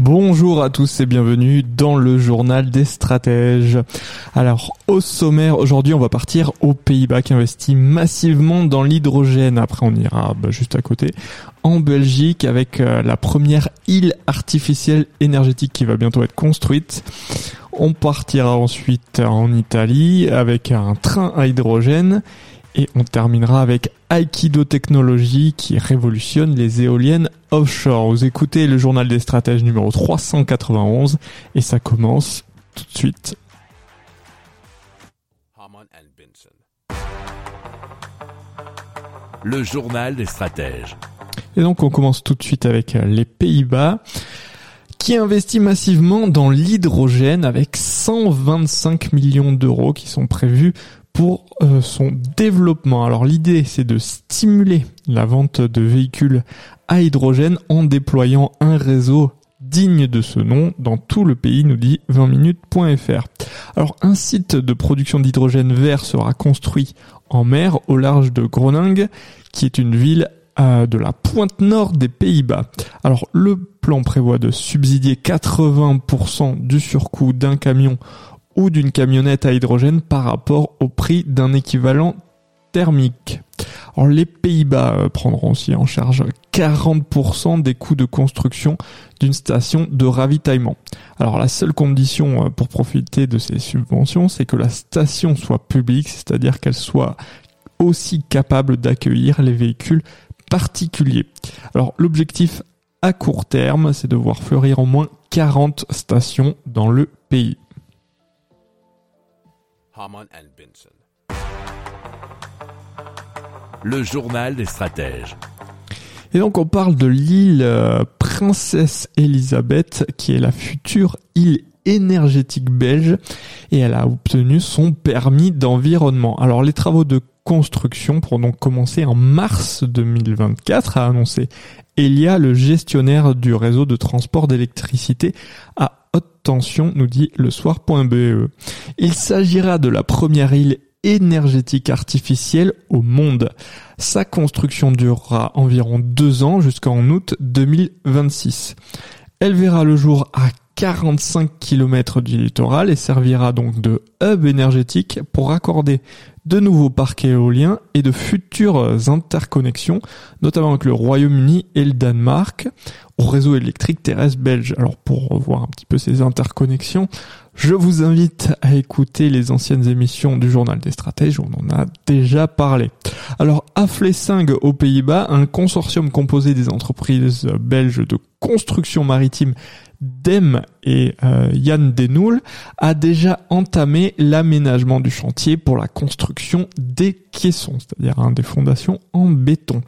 Bonjour à tous et bienvenue dans le journal des stratèges. Alors au sommaire, aujourd'hui on va partir aux Pays-Bas qui investit massivement dans l'hydrogène. Après on ira bah, juste à côté en Belgique avec euh, la première île artificielle énergétique qui va bientôt être construite. On partira ensuite en Italie avec un train à hydrogène et on terminera avec Aikido Technologies qui révolutionne les éoliennes offshore. Vous écoutez le journal des stratèges numéro 391 et ça commence tout de suite. Le journal des stratèges. Et donc on commence tout de suite avec euh, les Pays-Bas qui investit massivement dans l'hydrogène avec 125 millions d'euros qui sont prévus pour euh, son développement. Alors l'idée c'est de stimuler la vente de véhicules à hydrogène en déployant un réseau digne de ce nom dans tout le pays, nous dit 20minutes.fr. Alors un site de production d'hydrogène vert sera construit en mer au large de Groningen, qui est une ville euh, de la pointe nord des Pays-Bas. Alors le plan prévoit de subsidier 80% du surcoût d'un camion ou d'une camionnette à hydrogène par rapport au prix d'un équivalent thermique. Alors les Pays-Bas euh, prendront aussi en charge 40% des coûts de construction d'une station de ravitaillement. Alors la seule condition euh, pour profiter de ces subventions, c'est que la station soit publique, c'est-à-dire qu'elle soit aussi capable d'accueillir les véhicules particuliers. Alors l'objectif à court terme, c'est de voir fleurir au moins 40 stations dans le pays. Haman and Benson. Le journal des stratèges. Et donc on parle de l'île euh, Princesse Elisabeth qui est la future île énergétique belge et elle a obtenu son permis d'environnement. Alors les travaux de construction pourront donc commencer en mars 2024 a annoncé Elia, le gestionnaire du réseau de transport d'électricité à haute tension, nous dit le soir.be. Il s'agira de la première île énergétique artificielle au monde. Sa construction durera environ deux ans jusqu'en août 2026. Elle verra le jour à 45 km du littoral et servira donc de hub énergétique pour raccorder de nouveaux parcs éoliens et de futures interconnexions, notamment avec le Royaume-Uni et le Danemark, au réseau électrique terrestre belge. Alors pour voir un petit peu ces interconnexions, je vous invite à écouter les anciennes émissions du Journal des Stratèges on en a déjà parlé. Alors à Flessing aux Pays-Bas, un consortium composé des entreprises belges de construction maritime Dem et euh, Yann Denoul a déjà entamé l'aménagement du chantier pour la construction des caissons, c'est-à-dire hein, des fondations en béton.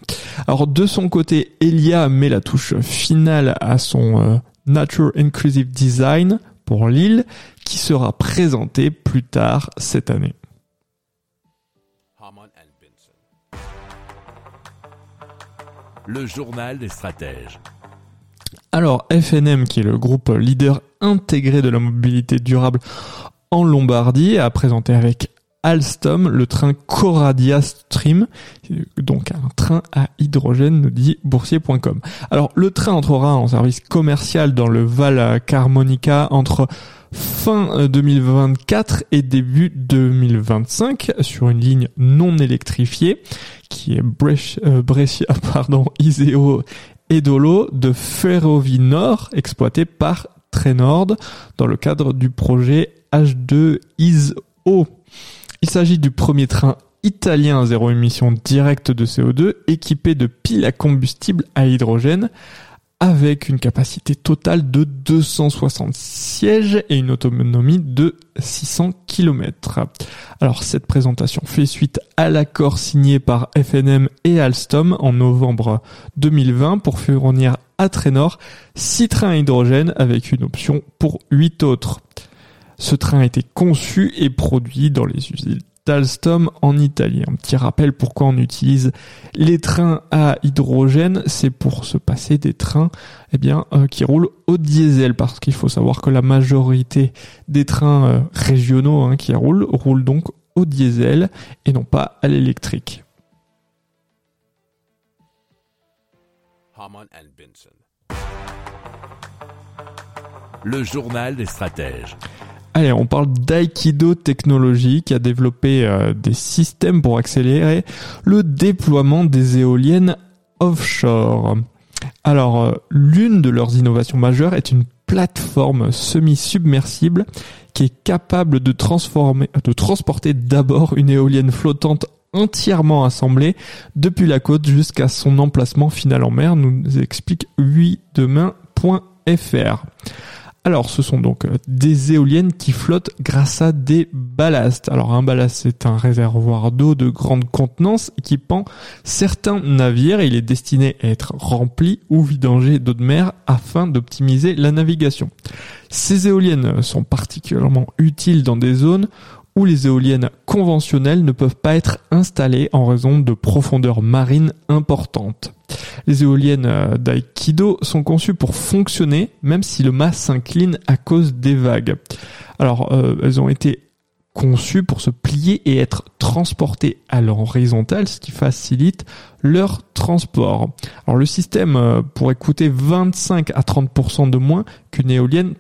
Alors de son côté, Elia met la touche finale à son euh, Nature Inclusive Design pour l'île qui sera présenté plus tard cette année. Le journal des stratèges. Alors FNM, qui est le groupe leader intégré de la mobilité durable en Lombardie, a présenté avec Alstom le train Coradia Stream, donc un train à hydrogène, nous dit boursier.com. Alors le train entrera en service commercial dans le Val Carmonica entre fin 2024 et début 2025 sur une ligne non électrifiée qui est Brescia, euh, Brescia pardon, Iseo et de Ferrovie Nord exploité par Trenord dans le cadre du projet H2 ISO. Il s'agit du premier train italien à zéro émission directe de CO2 équipé de piles à combustible à hydrogène avec une capacité totale de 260 sièges et une autonomie de 600 km. Alors cette présentation fait suite à l'accord signé par FNM et Alstom en novembre 2020 pour fournir Atrénor, 6 trains à hydrogène avec une option pour 8 autres. Ce train a été conçu et produit dans les usines d'Alstom en Italie. Un petit rappel pourquoi on utilise les trains à hydrogène, c'est pour se passer des trains eh bien, euh, qui roulent au diesel, parce qu'il faut savoir que la majorité des trains euh, régionaux hein, qui roulent roulent donc au diesel et non pas à l'électrique. Le journal des stratèges. Allez, on parle d'Aikido Technologies qui a développé euh, des systèmes pour accélérer le déploiement des éoliennes offshore. Alors, euh, l'une de leurs innovations majeures est une plateforme semi-submersible qui est capable de transformer, de transporter d'abord une éolienne flottante entièrement assemblée depuis la côte jusqu'à son emplacement final en mer, nous explique 8demain.fr. Alors, ce sont donc euh, des éoliennes qui flottent grâce à des ballasts. Alors, un ballast, c'est un réservoir d'eau de grande contenance équipant certains navires. Il est destiné à être rempli ou vidangé d'eau de mer afin d'optimiser la navigation. Ces éoliennes sont particulièrement utiles dans des zones où les éoliennes conventionnelles ne peuvent pas être installées en raison de profondeurs marines importantes. Les éoliennes euh, d'Aikido sont conçues pour fonctionner même si le mât s'incline à cause des vagues. Alors, euh, elles ont été conçues pour se plier et être transportées à l'horizontale, ce qui facilite leur transport. Alors le système euh, pourrait coûter 25 à 30% de moins qu'une éolienne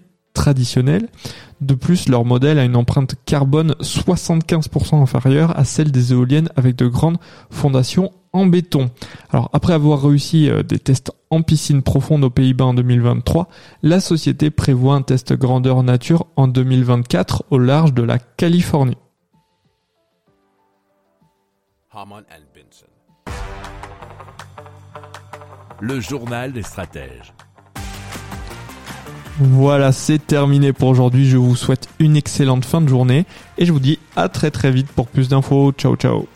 De plus, leur modèle a une empreinte carbone 75% inférieure à celle des éoliennes avec de grandes fondations en béton. Après avoir réussi euh, des tests en piscine profonde aux Pays-Bas en 2023, la société prévoit un test grandeur nature en 2024 au large de la Californie. Le journal des stratèges. Voilà, c'est terminé pour aujourd'hui. Je vous souhaite une excellente fin de journée et je vous dis à très très vite pour plus d'infos. Ciao ciao.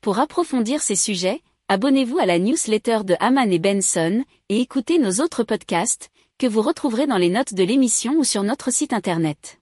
Pour approfondir ces sujets, abonnez-vous à la newsletter de Haman et Benson et écoutez nos autres podcasts que vous retrouverez dans les notes de l'émission ou sur notre site internet.